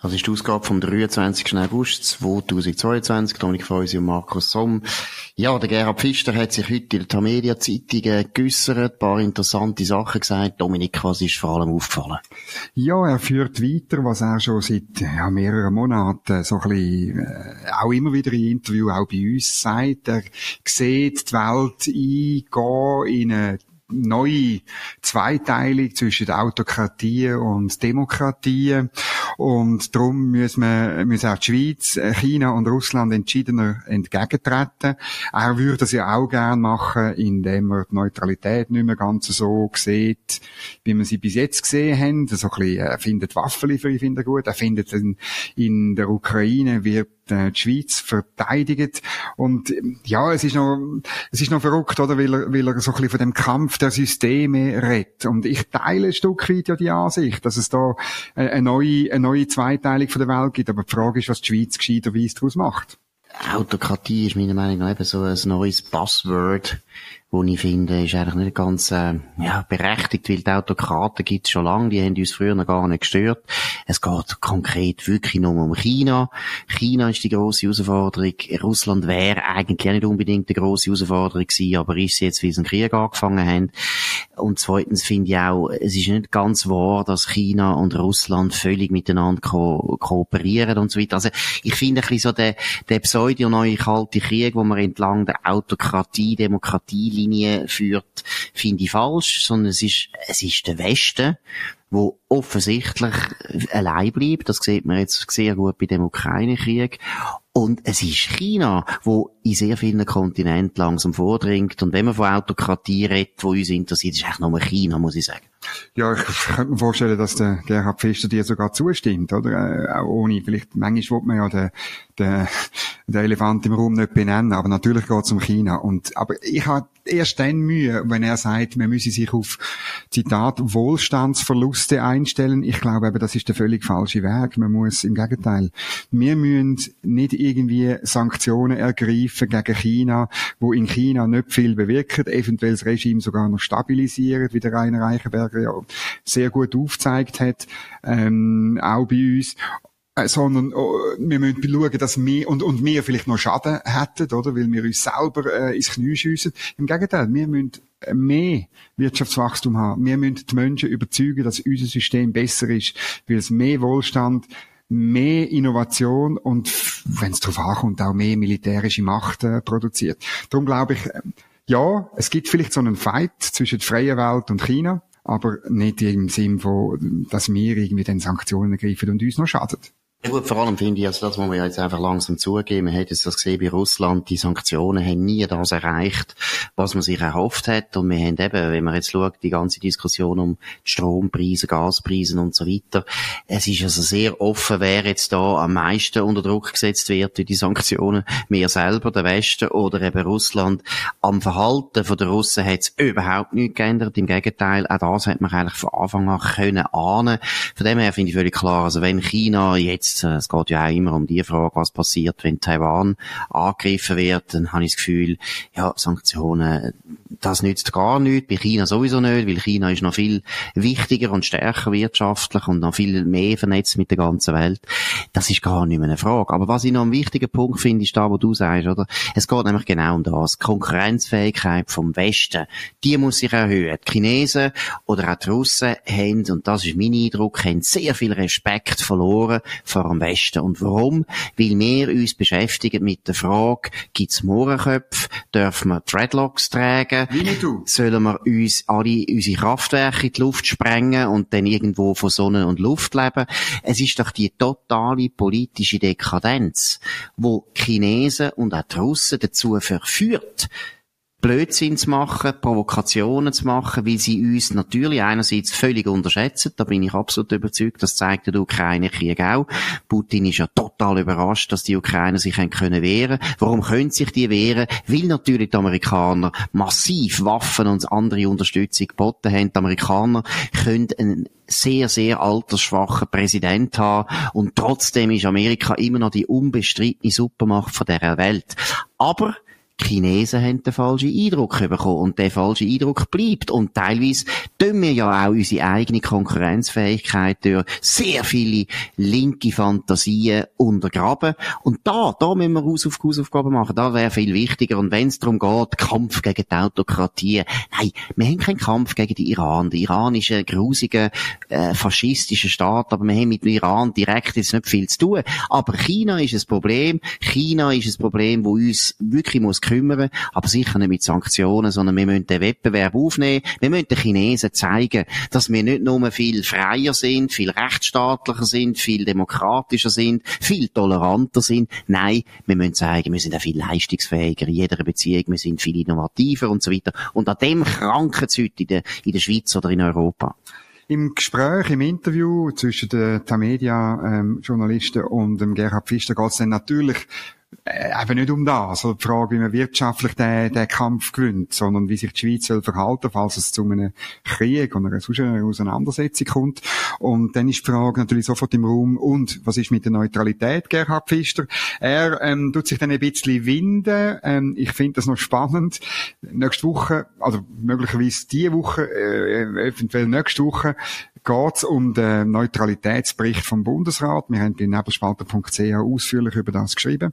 Das ist die Ausgabe vom 23. August 2022. Dominik Feusi und Markus Somm. Ja, der Gerhard Pfister hat sich heute in der Tamedia Zeitung geäussert, ein paar interessante Sachen gesagt. Dominik, was ist vor allem aufgefallen? Ja, er führt weiter, was er schon seit ja, mehreren Monaten so ein bisschen, äh, auch immer wieder in Interviews auch bei uns sagt. Er sieht die Welt eingehen in eine neue Zweiteilung zwischen Autokratie und Demokratie. Und darum müssen wir, müssen auch die Schweiz, China und Russland entschiedener entgegentreten. Er würde das ja auch gern machen, indem er die Neutralität nicht mehr ganz so sieht, wie wir sie bis jetzt gesehen haben. So ein bisschen, er findet Waffenlieferungen, findet er gut. Er findet in, in der Ukraine wird äh, die Schweiz verteidigt. Und ja, es ist noch, es ist noch verrückt, oder? Weil er, weil er so ein bisschen von dem Kampf der Systeme redet. Und ich teile ein Stück weit ja die Ansicht, dass es da eine neue, eine neue Zweiteilung von der Welt gibt. Aber die Frage ist, was die Schweiz gescheiterweise daraus macht. Autokratie ist meiner Meinung nach eben so ein neues Buzzword wo ich finde, ist eigentlich nicht ganz äh, ja, berechtigt, weil die Autokraten gibt es schon lange, die haben uns früher noch gar nicht gestört. Es geht konkret wirklich nur um China. China ist die grosse Herausforderung. Russland wäre eigentlich nicht unbedingt die grosse Herausforderung gewesen, aber ist jetzt, wie sie einen Krieg angefangen haben. Und zweitens finde ich auch, es ist nicht ganz wahr, dass China und Russland völlig miteinander ko kooperieren und so weiter. Also ich finde ein bisschen so der, der pseudo-neue kalte Krieg, wo man entlang der Autokratie, Demokratie Linie führt, finde ich falsch, sondern es ist, es ist der Westen, wo offensichtlich allein bleibt. Das sieht man jetzt sehr gut bei dem Ukraine-Krieg. Und es ist China, wo in sehr vielen Kontinenten langsam vordringt. Und wenn man von Autokratie redet, wo uns interessiert, ist eigentlich nur China, muss ich sagen. Ja, ich könnte mir vorstellen, dass der Gerhard Pfister dir sogar zustimmt, oder? Äh, auch ohne, vielleicht, manchmal will man ja den, den, den Elefant im Raum nicht benennen, aber natürlich geht es um China. Und, aber ich habe erst dann Mühe, wenn er sagt, man müsse sich auf, Zitat, Wohlstandsverluste einstellen. Ich glaube eben, das ist der völlig falsche Weg. Man muss, im Gegenteil, wir müssen nicht irgendwie Sanktionen ergreifen gegen China, wo in China nicht viel bewirken, eventuell das Regime sogar noch stabilisieren, wie der Rainer Reichenberger ja sehr gut aufgezeigt hat, ähm, auch bei uns äh, sondern oh, wir müssen schauen, dass wir, und, und wir vielleicht noch Schaden hätten, oder, weil wir uns selber äh, ins Knie schiessen. Im Gegenteil, wir müssen mehr Wirtschaftswachstum haben. Wir müssen die Menschen überzeugen, dass unser System besser ist, weil es mehr Wohlstand, mehr Innovation und, wenn es darauf ankommt, auch mehr militärische Macht äh, produziert. Darum glaube ich, äh, ja, es gibt vielleicht so einen Fight zwischen der freien Welt und China, aber nicht im Sinn von, dass wir irgendwie den Sanktionen ergreifen und uns noch schadet. Ja gut, vor allem finde ich, also das muss man ja jetzt einfach langsam zugeben. Man hat jetzt das gesehen bei Russland, die Sanktionen haben nie das erreicht, was man sich erhofft hat. Und wir haben eben, wenn man jetzt schaut, die ganze Diskussion um Strompreise, Gaspreise und so weiter. Es ist also sehr offen, wer jetzt da am meisten unter Druck gesetzt wird durch die Sanktionen. Wir selber, der Westen oder eben Russland. Am Verhalten von der Russen hat es überhaupt nichts geändert. Im Gegenteil, auch das hat man eigentlich von Anfang an können ahnen. Von dem her finde ich völlig klar, also wenn China jetzt äh, es geht ja auch immer um die Frage, was passiert, wenn Taiwan angegriffen wird, dann habe ich das Gefühl, ja, Sanktionen, das nützt gar nichts, bei China sowieso nicht, weil China ist noch viel wichtiger und stärker wirtschaftlich und noch viel mehr vernetzt mit der ganzen Welt. Das ist gar nicht mehr eine Frage. Aber was ich noch einen wichtigen Punkt finde, ist da, wo du sagst, oder? Es geht nämlich genau um das. Die Konkurrenzfähigkeit vom Westen, die muss sich erhöhen. Die Chinesen oder auch die Russen haben, und das ist mein Eindruck, haben sehr viel Respekt verloren vor dem Westen. Und warum? Weil wir uns beschäftigen mit der Frage, gibt's Mohrenköpfe? Dürfen wir Dreadlocks tragen? Sollen wir uns alle unsere Kraftwerke in die Luft sprengen und dann irgendwo von Sonne und Luft leben? Es ist doch die totale politische Dekadenz, wo Chinesen und auch die Russen dazu verführt, Blödsinn zu machen, Provokationen zu machen, weil sie uns natürlich einerseits völlig unterschätzen. Da bin ich absolut überzeugt. Das zeigt der Ukraine-Krieg auch. Putin ist ja total überrascht, dass die Ukrainer sich haben können wehren. Warum können sich die wehren? Weil natürlich die Amerikaner massiv Waffen und andere Unterstützung geboten haben. Die Amerikaner können einen sehr, sehr altersschwachen Präsident haben und trotzdem ist Amerika immer noch die unbestrittene Supermacht von der Welt. Aber Chinesen haben den falschen Eindruck bekommen und der falsche Eindruck bleibt. Und teilweise tun wir ja auch unsere eigene Konkurrenzfähigkeit durch sehr viele linke Fantasien untergraben. Und da, da müssen wir Hausaufgaben machen. Da wäre viel wichtiger. Und wenn es darum geht, Kampf gegen die Autokratie. Nein, wir haben keinen Kampf gegen den Iran. Der Iran ist ein grusiger, äh, faschistischer Staat, aber wir haben mit dem Iran direkt jetzt nicht viel zu tun. Aber China ist ein Problem. China ist ein Problem, wo uns wirklich muss kümmern, aber sicher nicht mit Sanktionen, sondern wir müssen den Wettbewerb aufnehmen. Wir müssen den Chinesen zeigen, dass wir nicht nur viel freier sind, viel rechtsstaatlicher sind, viel demokratischer sind, viel toleranter sind. Nein, wir müssen zeigen, wir sind auch viel leistungsfähiger in jeder Beziehung, wir sind viel innovativer und so weiter. Und an dem kranken heute in der, in der Schweiz oder in Europa. Im Gespräch, im Interview zwischen den Tamedia-Journalisten ähm, und dem Gerhard Pfister geht es dann natürlich eben nicht um das, also die Frage, wie man wirtschaftlich den, den Kampf gewinnt, sondern wie sich die Schweiz soll verhalten, falls es zu einem Krieg oder einer Auseinandersetzung kommt. Und dann ist die Frage natürlich sofort im Raum, und was ist mit der Neutralität, Gerhard Pfister? Er ähm, tut sich dann ein bisschen winden. Ähm, ich finde das noch spannend. Nächste Woche, also möglicherweise diese Woche, äh, eventuell nächste Woche, geht es um den Neutralitätsbericht vom Bundesrat. Wir haben bei nebelspalter.ch ausführlich über das geschrieben.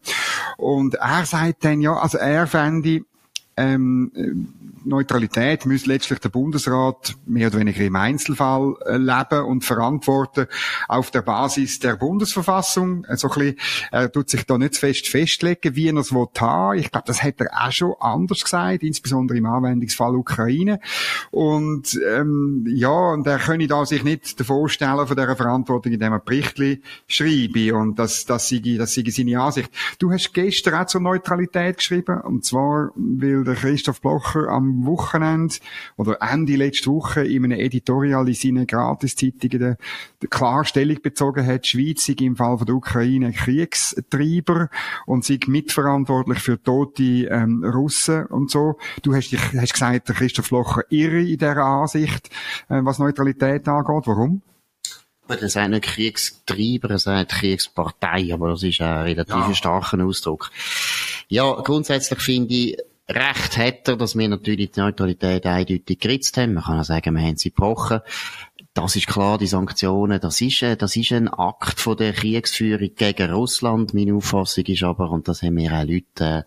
Und er sagt dann, ja, also er fände, ähm, Neutralität muss letztlich der Bundesrat mehr oder weniger im Einzelfall äh, leben und verantworten auf der Basis der Bundesverfassung. Also ein bisschen, er tut sich da nicht fest festlegen, wie er es will haben. Ich glaube, das hätte er auch schon anders gesagt, insbesondere im Anwendungsfall Ukraine. Und ähm, ja, und er könne da sich nicht vorstellen von dieser Verantwortung, indem er Berichte schreibe. Und das, das sei, das sei seine Ansicht. Du hast gestern auch zur Neutralität geschrieben, und zwar, weil der Christoph Blocher am Wochenende oder Ende letzte Woche in einem Editorial in seinen Gratiszeitungen die Klarstellung bezogen hat, die Schweiz sei im Fall von der Ukraine Kriegstreiber und sei mitverantwortlich für tote ähm, Russen und so. Du hast, dich, hast gesagt, der Christoph Locher irre in dieser Ansicht, äh, was Neutralität angeht. Warum? Er sagt nicht Kriegstreiber, er sagt Kriegspartei, aber das ist ein relativ ja. starker Ausdruck. Ja, grundsätzlich finde ich, Recht hat er, dass wir natürlich die Neutralität eindeutig geritzt haben. Man kann auch sagen, wir haben sie gebrochen. Das ist klar, die Sanktionen, das ist, äh, das ist ein Akt von der Kriegsführung gegen Russland. Meine Auffassung ist aber, und das haben mir auch Leute äh,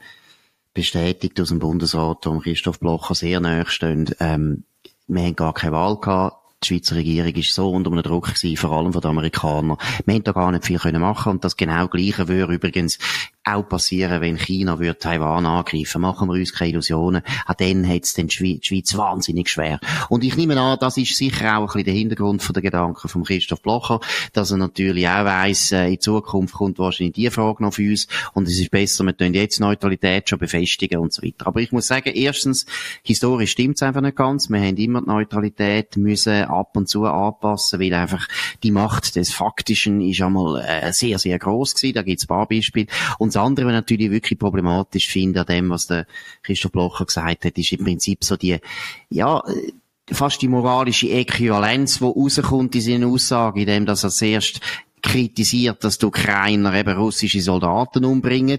bestätigt aus dem Bundesrat, um Christoph Blocher sehr nahe stehen, ähm, wir haben gar keine Wahl gehabt die Schweizer Regierung ist so unter einem Druck gewesen, vor allem von den Amerikanern. Wir haben da gar nicht viel können machen und das genau Gleiche würde übrigens auch passieren, wenn China würde Taiwan angreifen. Machen wir uns keine Illusionen. Auch dann hat es die Schweiz wahnsinnig schwer. Und ich nehme an, das ist sicher auch ein bisschen der Hintergrund von der Gedanken von Christoph Blocher, dass er natürlich auch weiss, äh, in Zukunft kommt wahrscheinlich die Frage noch für uns und es ist besser, wir tun jetzt Neutralität schon befestigen und so weiter. Aber ich muss sagen, erstens, historisch stimmt es einfach nicht ganz. Wir haben immer die Neutralität müssen ab und zu anpassen, weil einfach die Macht des Faktischen ist einmal äh, sehr, sehr groß gewesen. Da gibt es ein paar Beispiele. Und das andere, was ich natürlich wirklich problematisch finde an dem, was der Christoph Blocher gesagt hat, ist im Prinzip so die, ja, fast die moralische Äquivalenz, die rauskommt in seinen Aussagen, indem dass er zuerst kritisiert, dass die Ukrainer eben russische Soldaten umbringen.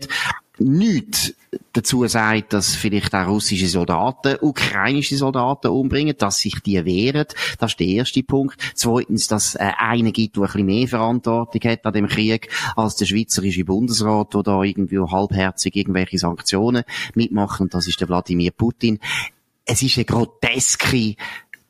Nichts dazu sagt, dass vielleicht auch russische Soldaten, ukrainische Soldaten umbringen, dass sich die wehren. Das ist der erste Punkt. Zweitens, dass äh, einer gibt, der ein bisschen mehr Verantwortung hat an dem Krieg als der Schweizerische Bundesrat, der da irgendwie halbherzig irgendwelche Sanktionen mitmacht. Und das ist der Wladimir Putin. Es ist eine groteske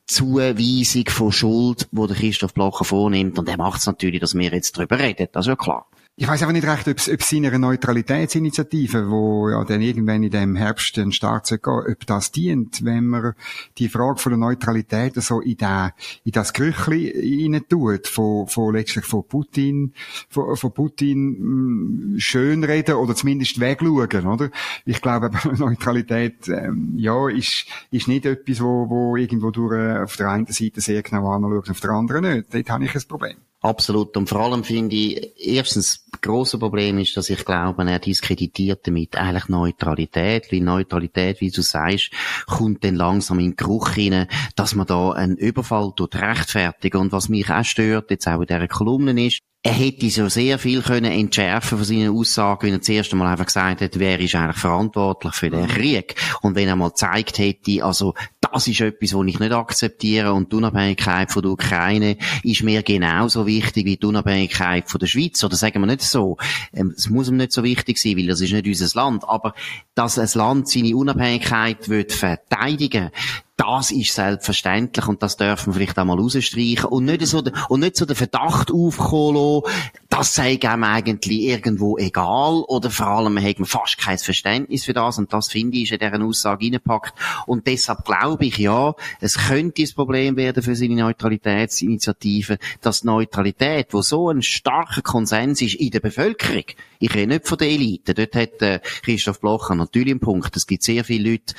Zuweisung von Schuld, wo der Christoph Blocher vornimmt. Und er macht es natürlich, dass wir jetzt darüber reden. Das ist ja klar. Ich weiß einfach nicht recht, ob es seiner Neutralitätsinitiative, wo ja dann irgendwann in dem Herbst den Start gehen, ob das dient, wenn man die Frage von der Neutralität so in, den, in das Gerüchli rein tut, von, von letztlich von Putin, von, von Putin mh, hm, schönreden oder zumindest wegschauen, oder? Ich glaube, Neutralität, ähm, ja, ist, ist nicht etwas, wo, wo irgendwo durch, auf der einen Seite sehr genau anschaut, auf der anderen nicht. Dort habe ich ein Problem. Absolut. Und vor allem finde ich, erstens, grosse Problem ist, dass ich glaube, er diskreditiert damit eigentlich Neutralität, weil Neutralität, wie du sagst, kommt dann langsam in den Geruch rein, dass man da einen Überfall tut rechtfertigen. Und was mich auch stört, jetzt auch in dieser Kolumne ist, er hätte so sehr viel können entschärfen von seinen Aussagen, wenn er das erste Mal einfach gesagt hat, wer ist eigentlich verantwortlich für den Krieg. Und wenn er mal gezeigt hätte, also, das ist etwas, was ich nicht akzeptiere und die Unabhängigkeit von der Ukraine ist mir genauso wichtig wie die Unabhängigkeit von der Schweiz. Oder sagen wir nicht so. Ähm, es muss ihm nicht so wichtig sein, weil das ist nicht unser Land. Aber dass ein Land seine Unabhängigkeit wird verteidigen das ist selbstverständlich und das dürfen wir vielleicht auch mal rausstreichen und nicht so, und nicht so den Verdacht aufkommen lassen, das sei einem eigentlich irgendwo egal oder vor allem man hat fast kein Verständnis für das und das finde ich ist in dieser Aussage reingepackt und deshalb glaube ich ja, es könnte ein Problem werden für seine Neutralitätsinitiative, dass Neutralität, wo so ein starker Konsens ist in der Bevölkerung, ich rede nicht von der Elite, dort hat äh, Christoph Blocher natürlich einen Punkt, es gibt sehr viele Leute,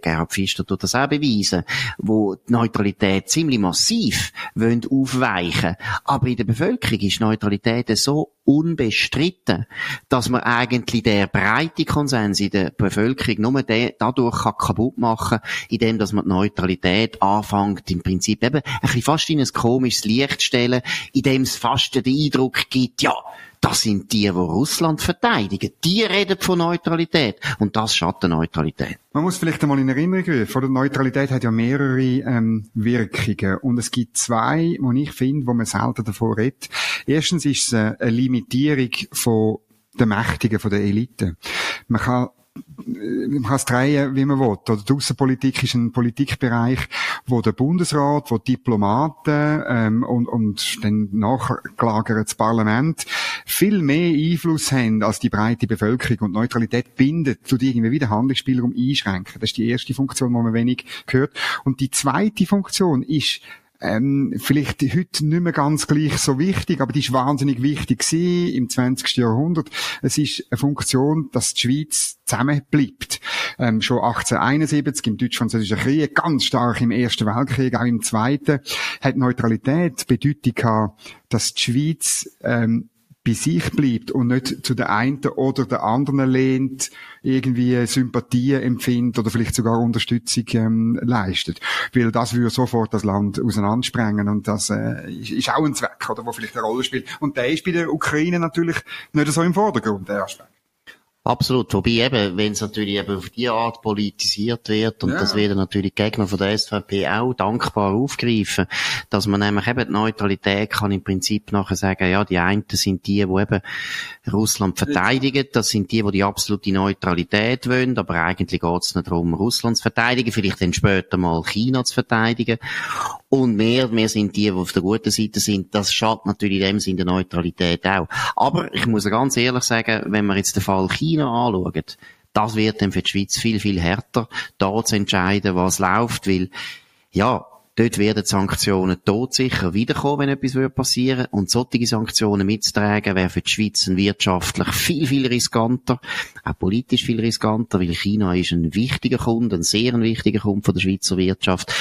Gerhard Pfister tut das auch beweisen, Weise, wo die Neutralität ziemlich massiv aufweichen. Aber in der Bevölkerung ist Neutralität so unbestritten, dass man eigentlich der breite Konsens in der Bevölkerung nur dadurch kann kaputt machen, indem dass man die Neutralität anfängt, im Prinzip eben ein bisschen fast in ein komisches Licht stellen, indem es fast den Eindruck gibt, ja, das sind die, die Russland verteidigen. Die reden von Neutralität. Und das schadet Neutralität. Man muss vielleicht einmal in Erinnerung rufen, die Neutralität hat ja mehrere ähm, Wirkungen. Und es gibt zwei, die ich finde, wo man selten davon redet. Erstens ist es eine Limitierung von der Mächtigen, von der Elite. Man kann man kann es drehen, wie man will. Oder die Außenpolitik ist ein Politikbereich, wo der Bundesrat, wo Diplomaten ähm, und, und dann nachgelagert das Parlament viel mehr Einfluss haben als die breite Bevölkerung. Und Neutralität bindet, tut irgendwie wieder Handlungsspielraum einschränken. Das ist die erste Funktion, die man wenig gehört. Und die zweite Funktion ist ähm, vielleicht heute nicht mehr ganz gleich so wichtig, aber die ist wahnsinnig wichtig gewesen im 20. Jahrhundert. Es ist eine Funktion, dass die Schweiz zusammenbleibt. Ähm, schon 1871 im Deutsch-Französischen Krieg, ganz stark im Ersten Weltkrieg, auch im Zweiten, hat Neutralität Bedeutung gehabt, dass die Schweiz ähm, bei sich bleibt und nicht zu der einen oder der anderen lehnt, irgendwie Sympathie empfindet oder vielleicht sogar Unterstützung ähm, leistet. Weil das würde sofort das Land auseinandersprengen und das äh, ist, ist auch ein Zweck, oder, wo vielleicht eine Rolle spielt. Und der ist bei der Ukraine natürlich nicht so im Vordergrund, der Aspekt. Absolut. Wobei eben, wenn es natürlich eben auf die Art politisiert wird, und ja. das werden natürlich die Gegner von der SVP auch dankbar aufgreifen, dass man nämlich eben die Neutralität kann im Prinzip nachher sagen, ja, die einen sind die, die eben Russland verteidigen, das sind die, die die absolute Neutralität wollen, aber eigentlich geht es nicht darum, Russland zu verteidigen, vielleicht dann später mal China zu verteidigen. Und mehr, mehr sind die, die auf der guten Seite sind. Das schadet natürlich in dem Sinne der Neutralität auch. Aber ich muss ganz ehrlich sagen, wenn man jetzt den Fall China anschaut, das wird dann für die Schweiz viel, viel härter, da zu entscheiden, was läuft, weil, ja, Dort werden Sanktionen todsicher wiederkommen, wenn etwas passieren würde. Und solche Sanktionen mitzutragen, wäre für die Schweiz wirtschaftlich viel, viel riskanter. Auch politisch viel riskanter, weil China ist ein wichtiger Kunde, ein sehr wichtiger Kunde von der Schweizer Wirtschaft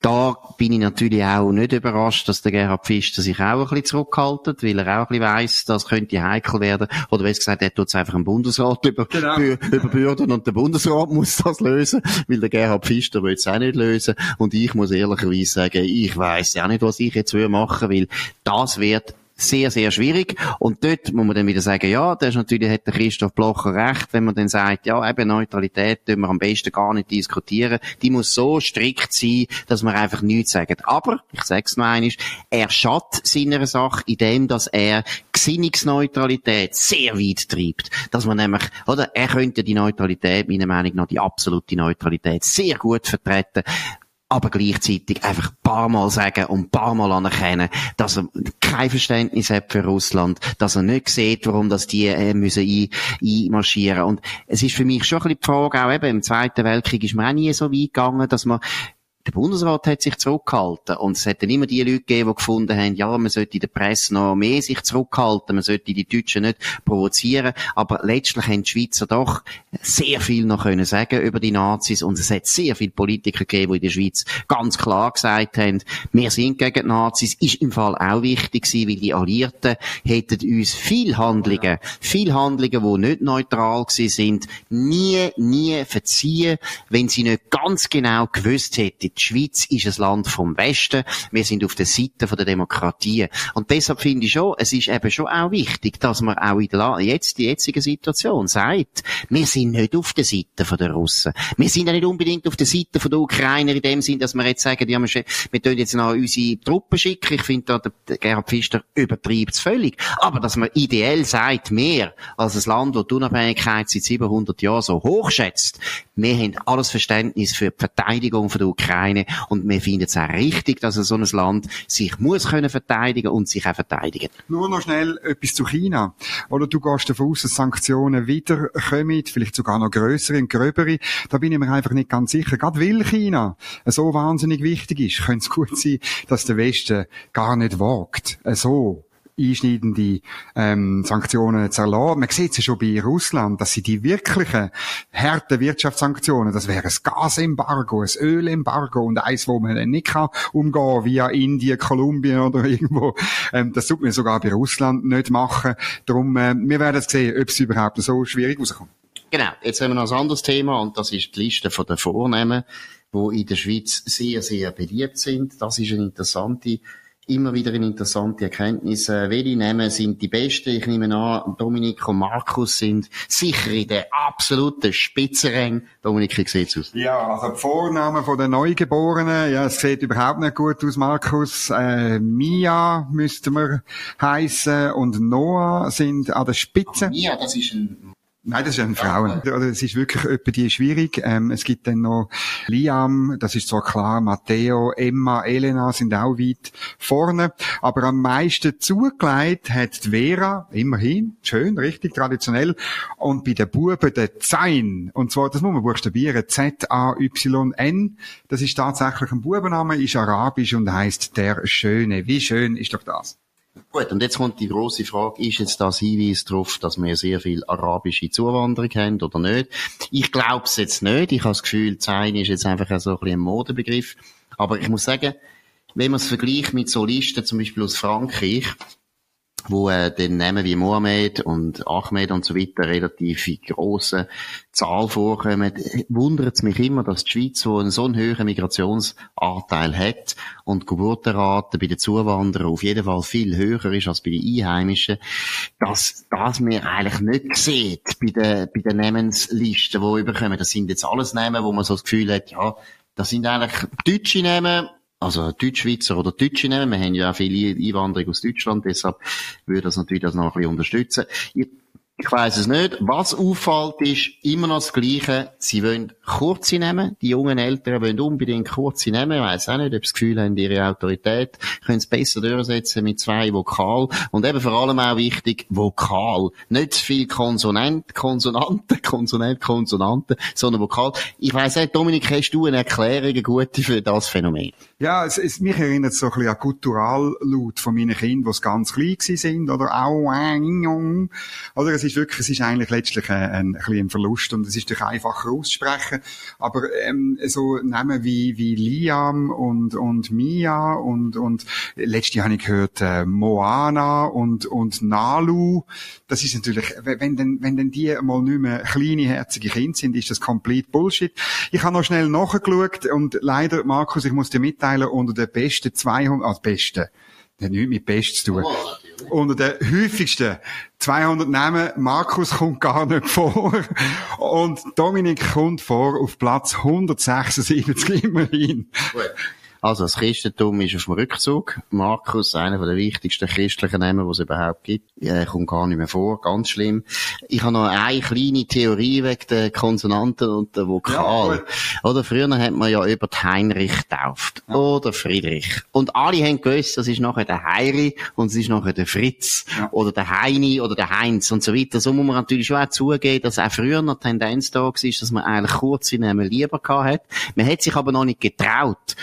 da bin ich natürlich auch nicht überrascht, dass der Gerhard Pfister sich auch ein bisschen zurückhaltet, weil er auch ein bisschen weiss, das könnte heikel werden. Oder wie gesagt, er tut es einfach im Bundesrat über, genau. überbürden und der Bundesrat muss das lösen, weil der Gerhard Pfister will es auch nicht lösen. Und ich muss ehrlicherweise sagen, ich weiss auch nicht, was ich jetzt machen will, weil das wird sehr, sehr schwierig. Und dort muss man dann wieder sagen, ja, da ist natürlich, hat der Christoph Blocher recht, wenn man dann sagt, ja, eben Neutralität tun wir am besten gar nicht diskutieren. Die muss so strikt sein, dass man einfach nichts sagt. Aber, ich sag's noch einmal, er schadet seiner Sache, indem, dass er Gesinnungsneutralität sehr weit treibt. Dass man nämlich, oder, er könnte die Neutralität, meiner Meinung nach, die absolute Neutralität sehr gut vertreten aber gleichzeitig einfach ein paar Mal sagen und ein paar Mal anerkennen, dass er kein Verständnis hat für Russland, dass er nicht sieht, warum das die äh, müssen ein, einmarschieren. Und es ist für mich schon ein bisschen die Frage, auch eben im Zweiten Weltkrieg ist man auch nie so weit gegangen, dass man der Bundesrat hat sich zurückgehalten. Und es hat immer die Leute gegeben, die gefunden haben, ja, man sollte in der Presse noch mehr sich zurückhalten, man sollte die Deutschen nicht provozieren. Aber letztlich haben die Schweizer doch sehr viel noch können sagen über die Nazis. Und es hat sehr viele Politiker gegeben, die in der Schweiz ganz klar gesagt haben, wir sind gegen die Nazis. Ist im Fall auch wichtig gewesen, weil die Alliierten hätten uns viel Handlungen, viel Handlungen, die nicht neutral gewesen sind, nie, nie verziehen, wenn sie nicht ganz genau gewusst hätten, die Schweiz ist ein Land vom Westen. Wir sind auf der Seite der Demokratie. Und deshalb finde ich schon, es ist eben schon auch wichtig, dass man auch in der jetzt, die jetzige Situation sagt, wir sind nicht auf der Seite der Russen. Wir sind ja nicht unbedingt auf der Seite der Ukrainer in dem Sinn, dass wir jetzt sagen, ja, wir, wir jetzt noch unsere Truppen schicken. Ich finde da, Gerhard Pfister übertreibt es völlig. Aber dass man ideell sagt, mehr als ein Land, das die Unabhängigkeit seit 700 Jahren so hoch schätzt, wir haben alles Verständnis für die Verteidigung der Ukraine Ukraine. Und wir finden es auch richtig, dass so ein Land sich muss können verteidigen und sich auch verteidigen. Nur noch schnell etwas zu China. Oder du gehst davon aus, dass Sanktionen wiederkommen, vielleicht sogar noch größere und gröbere. Da bin ich mir einfach nicht ganz sicher. Gerade weil China so wahnsinnig wichtig ist, könnte es gut sein, dass der Westen gar nicht wagt, so einschneidende ähm, Sanktionen zu erlassen. Man sieht es ja schon bei Russland, dass sie die wirklichen harten Wirtschaftssanktionen, das wäre ein Gasembargo, ein Ölembargo und eins, wo man dann nicht kann umgehen via Indien, Kolumbien oder irgendwo. Ähm, das tut man sogar bei Russland nicht machen. Darum, äh, wir werden sehen, ob es überhaupt so schwierig rauskommt. Genau. Jetzt haben wir noch ein anderes Thema und das ist die Liste der Vornehmen, die in der Schweiz sehr, sehr beliebt sind. Das ist eine interessante immer wieder eine interessante Erkenntnis. Äh, welche Namen sind die besten? Ich nehme an, Dominik und Markus sind sicher in der absoluten Spitzenrang. Dominik, wie sieht's aus? Ja, also die Vornamen von den Neugeborenen, ja, es sieht überhaupt nicht gut aus, Markus. Äh, Mia müsste man heißen und Noah sind an der Spitze. Ah, Mia, das ist ein Nein, das ist ein Frauen. Oder es ist wirklich etwa die schwierig. Ähm, es gibt dann noch Liam, das ist zwar klar, Matteo, Emma, Elena sind auch weit vorne. Aber am meisten zugelegt hat die Vera, immerhin, schön, richtig traditionell. Und bei den Buben der Zain. Und zwar, das muss man buchstabieren, Z-A-Y-N. Das ist tatsächlich ein Bubenname, ist arabisch und heißt der Schöne. Wie schön ist doch das? Gut, und jetzt kommt die große Frage, ist jetzt das Hinweis darauf, dass wir sehr viel arabische Zuwanderung haben oder nicht? Ich glaube es jetzt nicht. Ich habe das Gefühl, Zayn ist jetzt einfach so ein bisschen ein Modebegriff. Aber ich muss sagen, wenn man es vergleicht mit so Listen, zum Beispiel aus Frankreich, wo äh, den Namen wie Mohammed und Ahmed und so weiter relativ grosse Zahl vorkommen, wundert es mich immer, dass die Schweiz, wo einen so einen höheren Migrationsanteil hat und Geburtenrate bei den Zuwanderern auf jeden Fall viel höher ist als bei den Einheimischen, dass das mir eigentlich nicht sieht bei den, bei den Namenslisten, die überkommen. Das sind jetzt alles Namen, wo man so das Gefühl hat, ja, das sind eigentlich deutsche Namen, also Deutschschweizer oder Deutsche nehmen. Wir haben ja auch viele Einwanderung aus Deutschland, deshalb würde das natürlich das noch ein bisschen unterstützen. Ich ich weiß es nicht. Was auffällt, ist immer noch das Gleiche. Sie wollen kurze nehmen. Die jungen Eltern wollen unbedingt kurze nehmen. Ich weiss auch nicht, ob sie das Gefühl haben, ihre Autorität können es besser durchsetzen mit zwei Vokal. Und eben vor allem auch wichtig, Vokal. Nicht zu viel Konsonant, Konsonanten, Konsonant, Konsonanten, sondern Vokal. Ich weiss nicht, Dominik, hast du eine Erklärung, eine gute für das Phänomen? Ja, es, es, mich erinnert so ein bisschen an Kulturallaut von meinen Kindern, die ganz klein sind, oder au, äh, oder es ist wirklich, es ist eigentlich letztlich ein, ein, ein, ein Verlust und es ist durch einfacher auszusprechen. Aber ähm, so Namen wie, wie Liam und, und Mia und, und letztes habe ich gehört äh, Moana und, und Nalu. Das ist natürlich, wenn denn, wenn denn die mal nicht mehr kleine, herzige Kinder sind, ist das komplett Bullshit. Ich habe noch schnell nachgeschaut und leider, Markus, ich muss dir mitteilen, unter den besten 200, also besten, hat nichts mit Best zu tun. Oh, unter den häufigsten 200 Namen, Markus kommt gar nicht vor. Und Dominik kommt vor auf Platz 176 immerhin. Also, das Christentum ist auf dem Rückzug. Markus, einer der wichtigsten christlichen Namen, die es überhaupt gibt, äh, kommt gar nicht mehr vor. Ganz schlimm. Ich habe noch eine kleine Theorie wegen der Konsonanten und der Vokal. Ja, oder früher hat man ja über Heinrich getauft. Ja. Oder Friedrich. Und alle haben gewusst, das ist nachher der Heiri und es ist nachher der Fritz. Ja. Oder der Heini oder der Heinz und so weiter. So muss man natürlich schon auch zugeben, dass auch früher noch Tendenz da war, dass man eigentlich kurze Namen lieber gehabt hat. Man hat sich aber noch nicht getraut,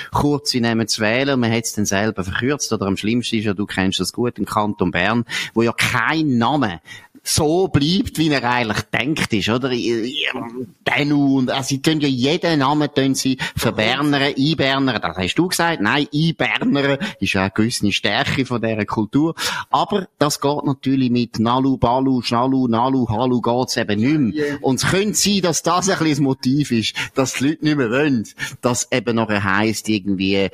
kurze Namen zu wählen. Man hat es dann selber verkürzt. Oder am schlimmsten ist ja, du kennst das gut, im Kanton Bern, wo ja kein Name so bleibt, wie er eigentlich denkt ist, oder? Denu und, also, sie tun ja jeden Namen tun sie verbernern, einbernern. Das hast du gesagt. Nein, einbernern ist ja eine gewisse Stärke von dieser Kultur. Aber das geht natürlich mit Nalu, Balu, Schnalu, Nalu, Halu geht's eben nicht mehr. Und es könnte sein, dass das ein bisschen das Motiv ist, dass die Leute nicht mehr wollen, dass eben nachher heisst irgendwie, äh,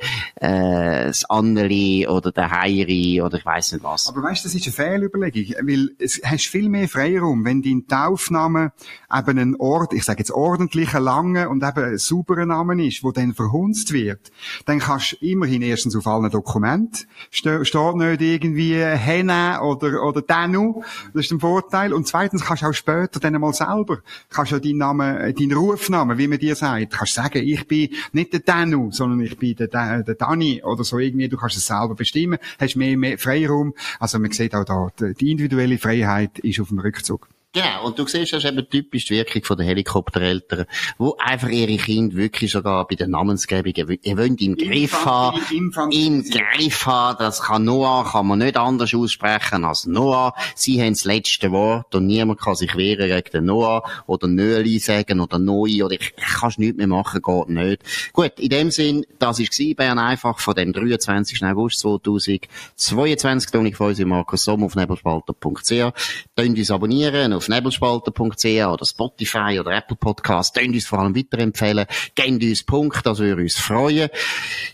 das Anneli oder der Heiri oder ich weiss nicht was. Aber weißt, du, das ist eine Fehlüberlegung, weil es hast viel mehr Freiraum, wenn dein Taufname eben ein Ort, ich sage jetzt ordentlicher, lange und eben sauberer Name ist, wo dann verhunzt wird, dann kannst du immerhin erstens auf allen Dokumenten, steht nicht irgendwie Henne oder, oder Danu, das ist ein Vorteil, und zweitens kannst du auch später dann mal selber, kannst du deinen Namen, äh, deinen Rufnamen, wie man dir sagt, kannst sagen, ich bin nicht der Danu, sondern ich bin der, der, der Dani oder so irgendwie, du kannst es selber bestimmen, hast mehr, mehr Freiraum, also man sieht auch da, die individuelle Freiheit ist auf dem Rückzug. Genau, und du siehst, das ist eben typisch die Wirkung von der Helikoptereltern, wo einfach ihre Kinder wirklich sogar bei der Namensgebung, ihr wollt im Griff haben, im Griff haben, das kann Noah, kann man nicht anders aussprechen als Noah. Sie haben das letzte Wort und niemand kann sich wehren gegen den Noah oder Nöli sagen oder Noi oder ich, ich kannst nichts mehr machen, geht nicht. Gut, in dem Sinn, das war Bern einfach von dem 23. August 2022, Toni Feusi, Markus Sommer auf nebelspalter.ch. Könnt uns abonnieren auf nebelspalter.ch oder Spotify oder Apple Podcast. Könnt uns vor allem weiterempfehlen. Gebt uns Punkt, das würde uns freuen.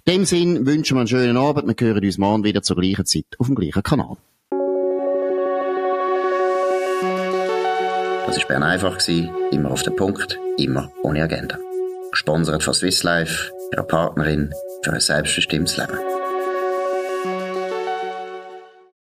In dem Sinn wünschen wir einen schönen Abend. Wir hören uns morgen wieder zur gleichen Zeit auf dem gleichen Kanal. Das war Bern einfach, immer auf den Punkt, immer ohne Agenda. Gesponsert von Swiss Life, ihrer Partnerin für ein selbstbestimmtes Leben.